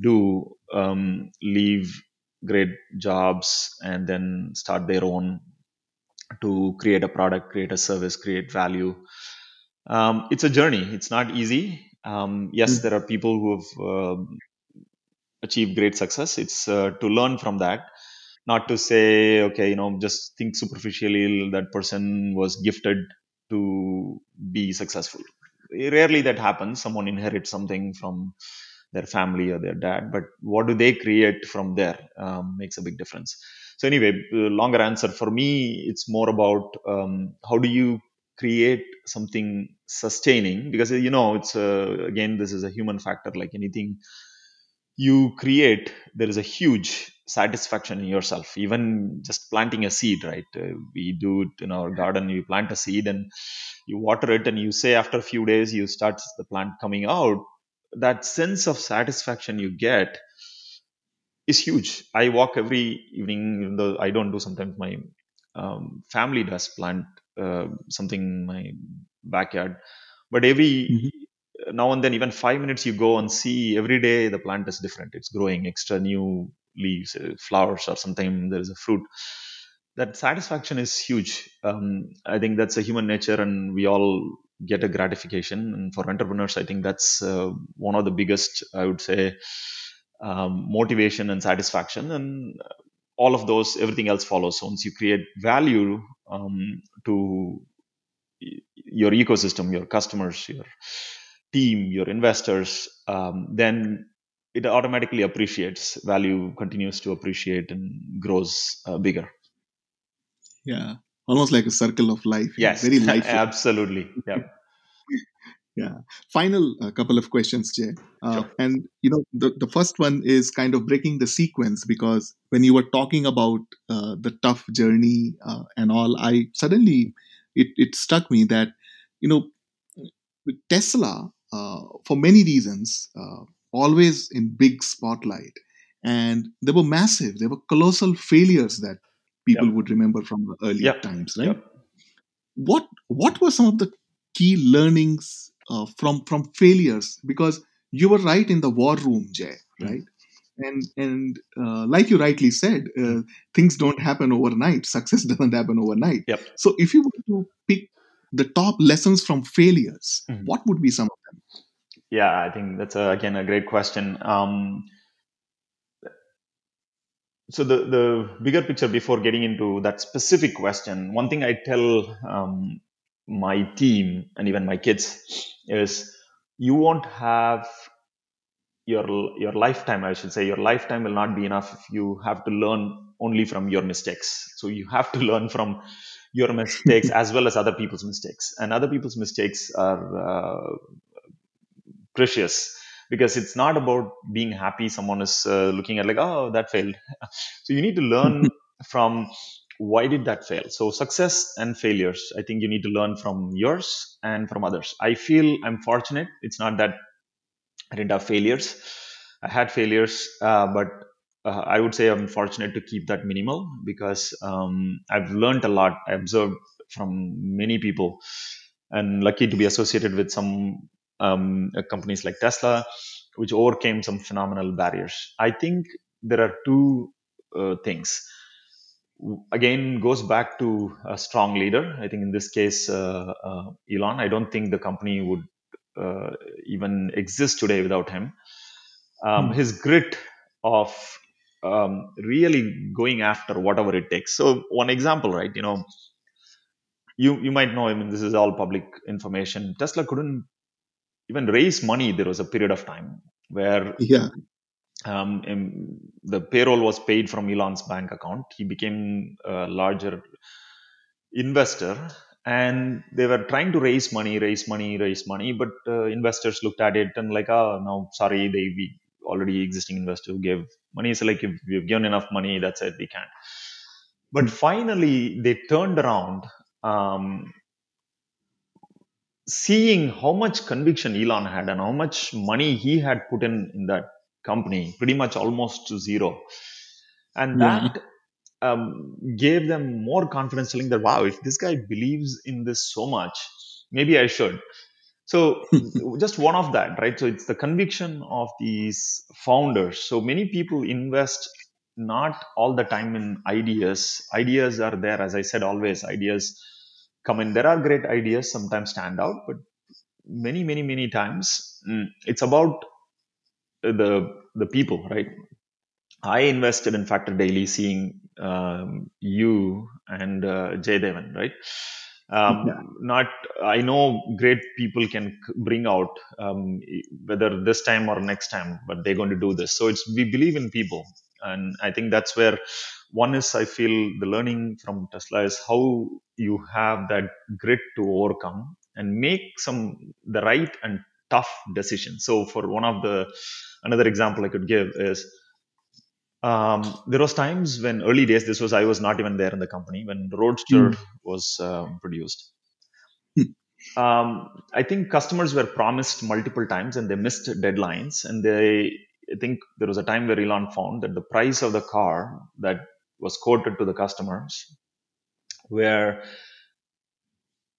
do um, leave great jobs and then start their own to create a product create a service create value um, it's a journey it's not easy um, yes Hmm. there are people who have uh, achieved great success it's uh, to learn from that not to say okay you know just think superficially that person was gifted to be successful. Rarely that happens. Someone inherits something from their family or their dad but what do they create from there um, makes a big difference. So anyway uh, longer answer. For me it's more about um, how do you create something sustaining? Because you know it's uh, again this is a human factor. Like anything you create there is a huge satisfaction in yourself. Even just planting a seed right? Uh, we do it in our garden you plant a seed and you water it and you say after a few days you start the plant coming out. That sense of satisfaction you get is huge. I walk every evening even though i don't do sometimes my um, family does plant uh, something in my backyard. But every Mhm. now and then even five minutes you go and see every day the plant is different. It's growing extra new leaves uh, flowers or sometimes there is a fruit. That satisfaction is huge. Um, i think that's a human nature and we all get a gratification. And for entrepreneurs i think that's uh, one of the biggest i would say um, motivation and satisfaction. And all of those everything else follows. Once you create value um, to your ecosystem your customers your team your investors um, then it automatically appreciates value continues to appreciate and grows uh, bigger Yeah, almost like a circle of life. yes Very life. absolutely yeah Yeah. Final uh, couple of questions, Jay. Uh, sure and you know, the the first one is kind of breaking the sequence because when you were talking about uh, the tough journey uh, and all, I suddenly it it struck me that you know with Tesla uh, for many reasons uh, always in big spotlight, and they were massive. They were colossal failures that people yep. would remember from the earlier yep. times, right? yep what what were some of the key learnings uh, from from failures? Because you were right in the war room jay Mm, right? And and uh, like you rightly said mm. uh, things don't happen overnight. Success doesn't happen overnight. Yep. So if you were to pick the top lessons from failures Mhm. what would be some of them yeah i think that's a, again a great question. Um, so the the bigger picture before getting into that specific question one thing i tell um, my team and even my kids is you won't have your your lifetime i should say. Your lifetime will not be enough if you have to learn only from your mistakes. So you have to learn from your mistakes as well as other people's mistakes. And other people's mistakes are uh, precious because it's not about being happy someone is uh, looking at like oh that failed. So you need to learn from why did that fail. So success and failures i think you need to learn from yours and from others. I feel i'm fortunate. It's not that i didn't have failures. I had failures uh, but uh, i would say i'm fortunate to keep that minimal because um, i've learned a lot. I observed from many people and lucky to be associated with some um, uh, companies like tesla which overcame some phenomenal barriers. I think there are two uh, things. Again goes back to a strong leader. I think in this case uh, uh, elon. I don't think the company would uh, even exist today without him. Um, Hmm. his grit of um, really going after whatever it takes. So one example right you know you you might know i mean this is all public information. Tesla couldn't even raise money there was a period of time where yeah um, the payroll was paid from Elon's bank account. He became a larger investor, and they were trying to raise money, raise money, raise money. But uh, investors looked at it and like, oh no, sorry, they we already existing investor who gave money. So like, if we've given enough money, that's it, we can't. But finally, they turned around. Um, seeing how much conviction Elon had and how much money he had put in in that company, pretty much almost to zero, and yeah that um, gave them more confidence, telling that wow, if this guy believes in this so much, maybe I should. So just one of that, right? So it's the conviction of these founders. So many people invest not all the time in ideas. Ideas are there, as I said, always ideas come in. There are great ideas, sometimes stand out, but many many many times mm, it's about the the people right? I invested in FactorDaily seeing um, you and uh, Jayadevan right yeah. um, not i know great people can bring out um, whether this time or next time but they're going to do this. So it's we believe in people and i think that's where one is i feel the learning from tesla is how you have that grit to overcome and make some the right and tough decisions so for one of the another example i could give is um, there was times when early days this was i was not even there in the company when roadster Hmm. was um, produced um, I think customers were promised multiple times and they missed deadlines. And they, I think there was a time where Elon found that the price of the car that was quoted to the customers were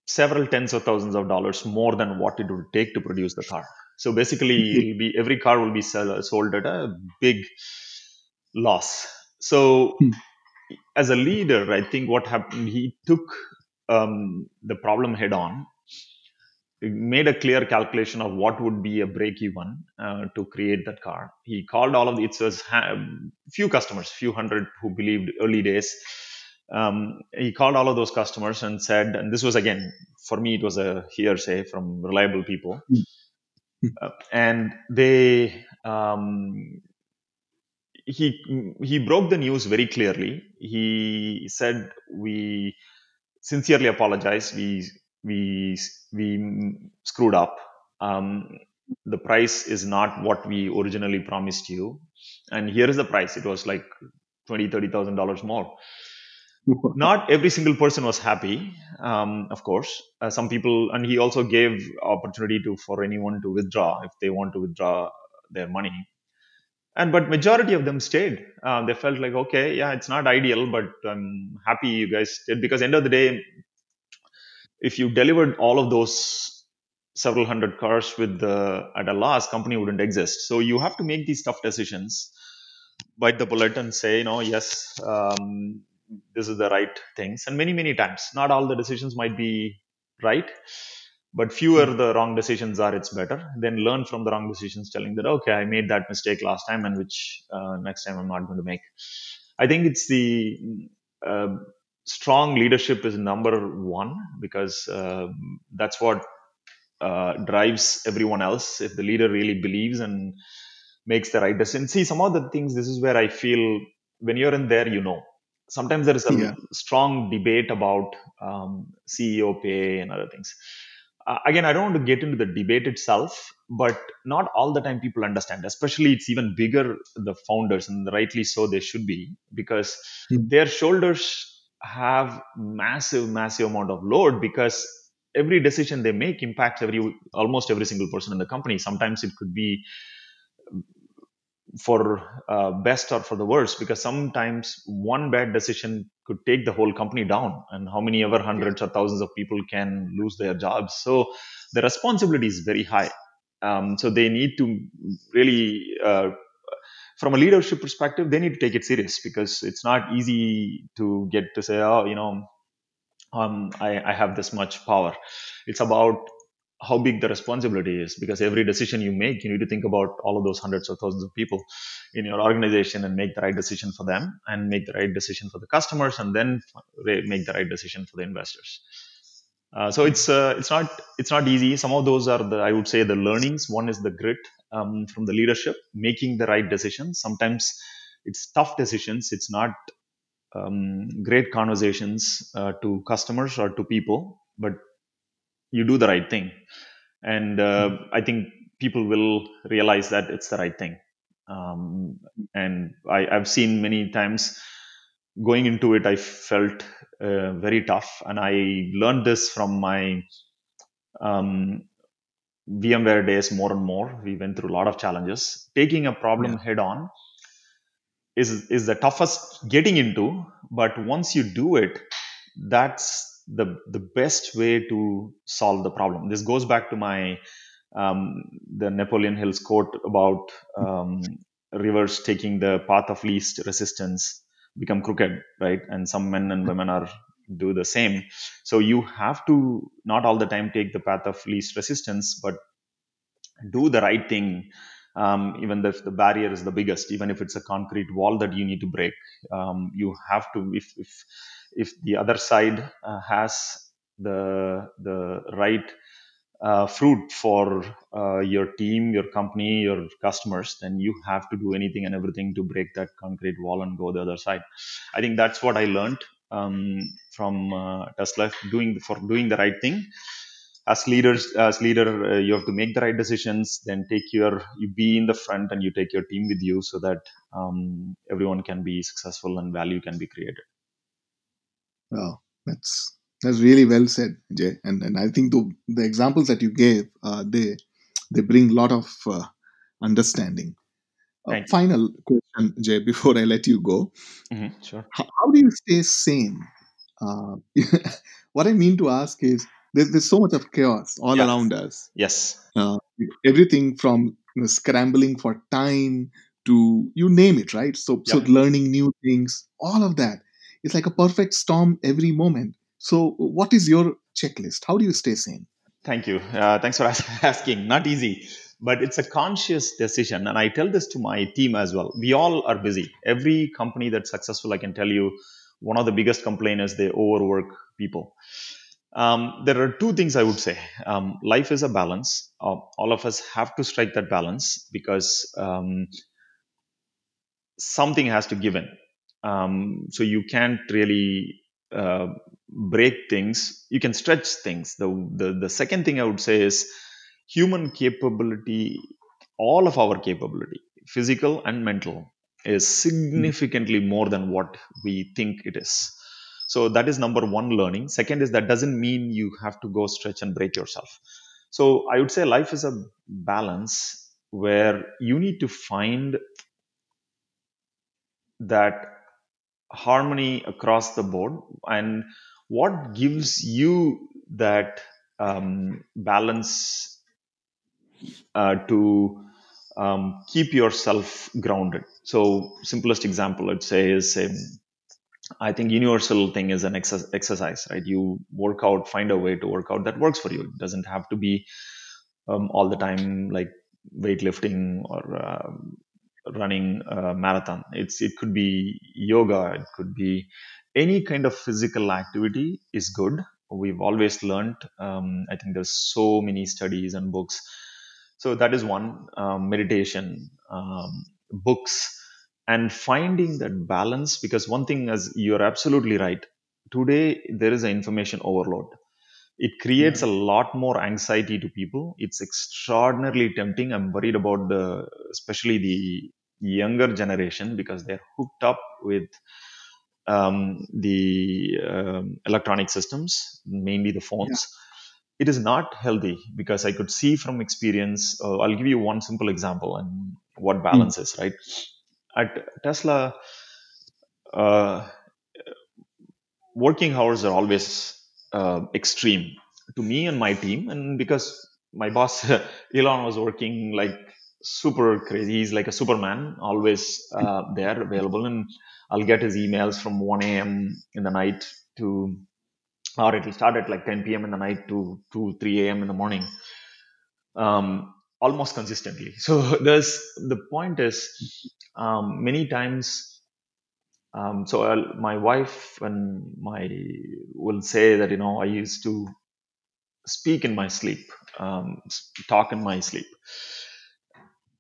several tens of thousands of dollars more than what it would take to produce the car. So basically, it'll be every car will be sell, sold at a big loss. So Hmm. as a leader, I think what happened, he took um, the problem head on made a clear calculation of what would be a break even uh, to create that car. He called all of the, it was ha- few customers, few hundred who believed early days. Um, he called all of those customers and said, and this was again for me, it was a hearsay from reliable people, Mm. uh, and they um, he he broke the news very clearly. He said we sincerely apologize. We we we screwed up. Um, the price is not what we originally promised you, and here is the price. It was like twenty thirty thousand dollars more. Not every single person was happy, um, of course. Uh, some people, and he also gave opportunity to for anyone to withdraw if they want to withdraw their money and but majority of them stayed uh, they felt like okay yeah it's not ideal but i'm happy you guys did because end of the day if you delivered all of those several hundred cars with the at a loss company wouldn't exist. So you have to make these tough decisions. Bite the bullet and say you know, yes um, this is the right things. And many many times not all the decisions might be right but fewer the wrong decisions are it's better. Then learn from the wrong decisions telling that okay i made that mistake last time and which uh, next time i'm not going to make. I think it's the uh, strong leadership is number one because uh, that's what uh, drives everyone else if the leader really believes and makes the right decision see some of the things this is where i feel when you're in there you know sometimes there is a Yeah. strong debate about um, ceo pay and other things uh, again i don't want to get into the debate itself but not all the time people understand especially it's even bigger the founders and rightly so they should be because Mm. their shoulders have massive massive amount of load because every decision they make impacts every almost every single person in the company. Sometimes it could be for uh, best or for the worst because sometimes one bad decision could take the whole company down and how many ever hundreds or thousands of people can lose their jobs. So the responsibility is very high. Um, so they need to really uh, from a leadership perspective they need to take it serious because it's not easy to get to say oh you know um, I, I have this much power. It's about how big the responsibility is because every decision you make you need to think about all of those hundreds of thousands of people in your organization and make the right decision for them and make the right decision for the customers and then make the right decision for the investors. Uh, so it's uh, it's not it's not easy. Some of those are the i would say the learnings. One is the grit um, from the leadership making the right decisions. Sometimes it's tough decisions. It's not um, great conversations uh, to customers or to people but you do the right thing. And uh, i think people will realize that it's the right thing. Um, and I, i've seen many times going into it i felt uh, very tough. And i learned this from my um, vmware days more and more. We went through a lot of challenges. Taking a problem Yeah. head on is is the toughest getting into but once you do it that's the the best way to solve the problem. This goes back to my um, the napoleon hill's quote about um, rivers taking the path of least resistance become crooked right? And some men and women are do the same. So you have to not all the time take the path of least resistance but do the right thing um, even if the barrier is the biggest even if it's a concrete wall that you need to break. Um, you have to if if if the other side uh, has the the right uh, fruit for uh, your team your company your customers then you have to do anything and everything to break that concrete wall and go the other side. I think that's what i learned um, from uh, tesla doing for doing the right thing as leaders as leader uh, you have to make the right decisions then take your you be in the front and you take your team with you so that um, everyone can be successful and value can be created Wow, that's that's really well said, Jay. And and I think the the examples that you gave, uh, they they bring a lot of uh, understanding. Uh, final question, Jay, before I let you go. Mhm, sure How, how do you stay sane? Uh, what I mean to ask is, there's, there's so much of chaos all Yeah. around us. yes Uh, everything from you know, scrambling for time to you name it, right? So, so learning new things, all of that. It's like a perfect storm every moment. So, what is your checklist? How do you stay sane? Thank you. Uh, thanks for asking. Not easy, but it's a conscious decision. And I tell this to my team as well. We all are busy. Every company that's successful, I can tell you, one of the biggest complaints is they overwork people. Um, there are two things I would say. Um, life is a balance. Uh, all of us have to strike that balance because um, something has to give in. Um, so you can't really uh, break things. You can stretch things. The, the the second thing I would say is human capability. All of our capability, physical and mental, is Mm. significantly more than what we think it is. So that is number one learning. Second is that doesn't mean you have to go stretch and break yourself. So I would say life is a balance where you need to find that harmony across the board and what gives you that um, balance uh, to um, keep yourself grounded so simplest example i'd say is um, i think universal thing is an ex- exercise right you work out find a way to work out that works for you it doesn't have to be um, all the time like weightlifting or uh, running a marathon. It's it could be yoga, it could be any kind of physical activity is good. We've always learned. Um, I think there's so many studies and books. So that is one um, meditation, um, books, and finding that balance. Because one thing, is, you're absolutely right, today there is an information overload. It creates a lot more anxiety to people. It's extraordinarily tempting. I'm worried about the especially the younger generation because they're hooked up with um, the um, electronic systems mainly the Yeah. It is not healthy because i could see from experience uh, i'll give you one simple example and what Mm. balance is right? At tesla uh, working hours are always uh, extreme to me and my team and because my boss elon was working like super crazy. He's like a superman always uh, there available and i'll get his emails from 1 a.m in the night to or it'll start at like 10 p.m in the night to 2 3 a.m in the morning um, almost consistently so there's the point is um, many times um, so I'll, my wife and my will say that you know I used to speak in my sleep, um, talk in my sleep,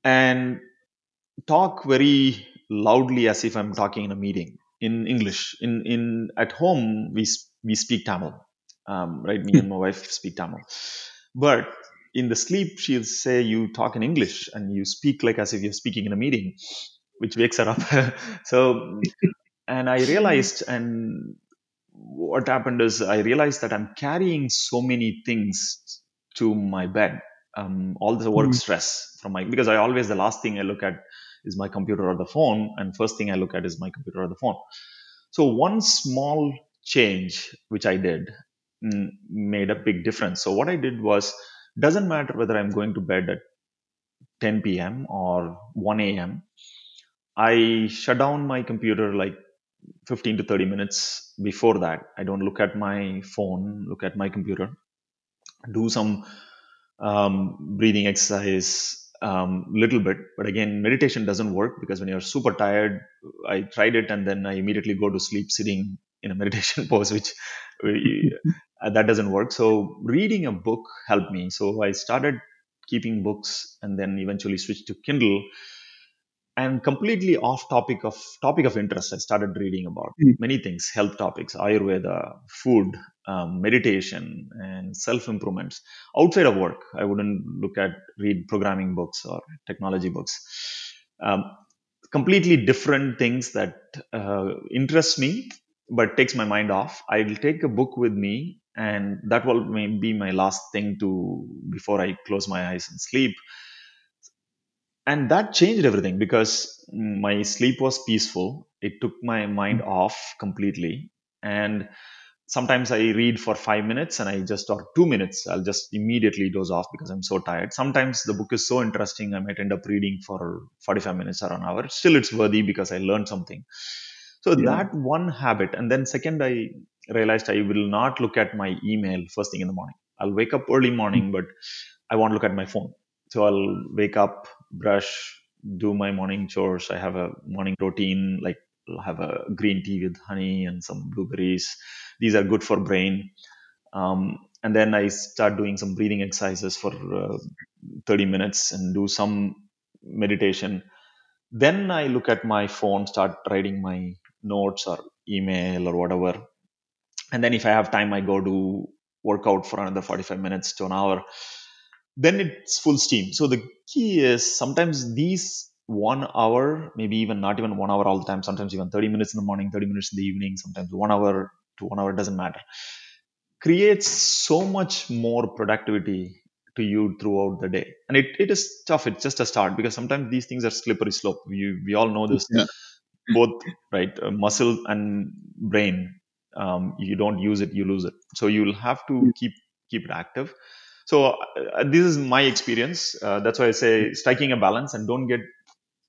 and talk very loudly as if I'm talking in a meeting in English. In in at home we we speak Tamil, um, right? Me and my wife speak Tamil, but in the sleep she'll say you talk in English and you speak like as if you're speaking in a meeting, which wakes her up. so and I realized and what happened is I realized that I'm carrying so many things to my bed. Um, all the work Mm. stress from my because I always the last thing I look at is my computer or the phone, and first thing I look at is my computer or the phone. So one small change which I did mm, made a big difference. So what I did was doesn't matter whether I'm going to bed at 10 p.m. or 1 a.m. I shut down my computer like 15 to 30 minutes before that i don't look at my phone look at my computer do some um, breathing exercise um, little bit but again meditation doesn't work because when you're super tired i tried it and then i immediately go to sleep sitting in a meditation pose which we, uh, that doesn't work. So reading a book helped me. So i started keeping books and then eventually switched to kindle. And completely off topic of topic of interest i started reading about Mm. many things health topics ayurveda food um, meditation and self improvements outside of work i wouldn't look at read programming books or technology books. Um, completely different things that uh, interest me but takes my mind off. I'll take a book with me and that will be my last thing to before i close my eyes and sleep. And that changed everything because mm, my sleep was peaceful. It took my mind mm. off completely. And sometimes i read for 5 minutes and i just or 2 minutes i'll just immediately doze off because i'm so tired. Sometimes the book is so interesting i might end up reading for 45 minutes or an hour. Still it's worthy because i learned something so Yeah. that one habit and then second i realized i will not look at my email first thing in the morning I'll wake up early morning, but I won't look at my phone. So I'll wake up, brush, do my morning chores. I have a morning routine, like I'll have a green tea with honey and some blueberries. These are good for brain. Um, and then I start doing some breathing exercises for uh, 30 minutes and do some meditation. Then I look at my phone, start writing my notes or email or whatever. And then if I have time, I go to work out for another 45 minutes to an hour. Then it's full steam. So the key is sometimes these one hour, maybe even not even one hour all the time, sometimes even 30 minutes in the morning, 30 minutes in the evening, sometimes one hour to one hour, doesn't matter, creates so much more productivity to you throughout the day. And it, it is tough. It's just a start because sometimes these things are slippery slope. You, we all know this, Yeah. Both, right? Uh, muscle and brain. Um, you don't use it, you lose it. So you'll have to keep keep it active. So uh, this is my experience. Uh, that's why I say striking a balance and don't get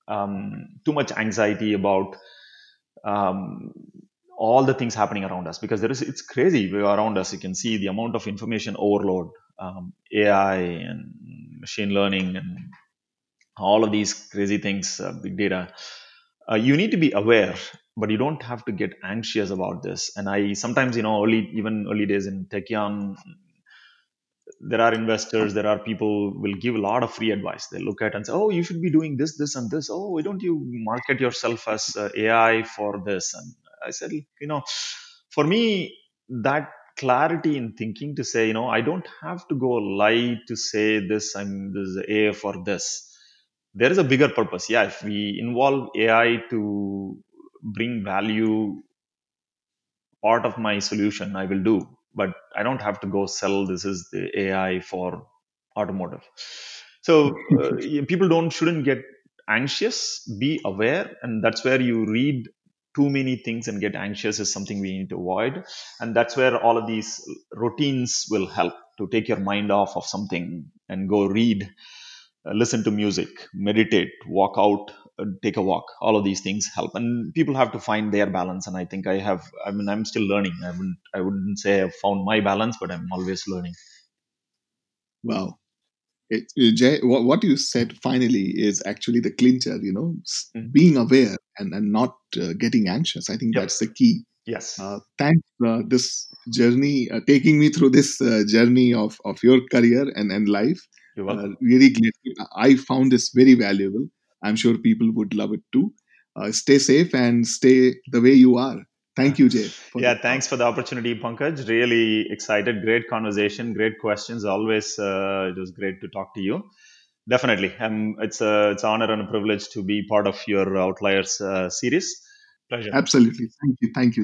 um, too much anxiety about um, all the things happening around us because there is it's crazy around us. You can see the amount of information overload, um, AI and machine learning and all of these crazy things, uh, big data. Uh, you need to be aware, but you don't have to get anxious about this. And I sometimes, you know, early even early days in Tekion, there are investors, there are people will give a lot of free advice. They look at and say, "Oh, you should be doing this, this, and this. Oh, why don't you market yourself as uh, AI for this?" And I said, you know, for me, that clarity in thinking to say, you know, I don't have to go lie to say this. I'm this is AI for this. There is a bigger purpose. Yeah, if we involve AI to bring value, part of my solution, I will do but I don't have to go sell this is the AI for automotive. So uh, people don't shouldn't get anxious. Be aware, and that's where you read too many things and get anxious is something we need to avoid. And that's where all of these routines will help to take your mind off of something and go read, listen to music, meditate, walk out, uh, take a walk all of these things help and people have to find their balance and i think i have i mean i'm still learning i wouldn't i wouldn't say i've found my balance but i'm always learning Wow. It, uh, Jay, what, you said finally is actually the clincher, you know, Mhm. being aware and, and not uh, getting anxious. I think Yep. that's the key. yes Uh, thanks, uh, this journey, uh, taking me through this uh, journey of, of your career and, and life. You're Uh, welcome really great. I found this very valuable. I'm sure people would love it too. Uh, stay safe and stay the way you are. Thank you, Jay. Yeah thanks for the opportunity pankaj really excited great conversation great questions always uh, it was great to talk to you definitely um, it's a it's an honor and a privilege to be part of your outliers uh, series pleasure Absolutely. Thank you. Thank you.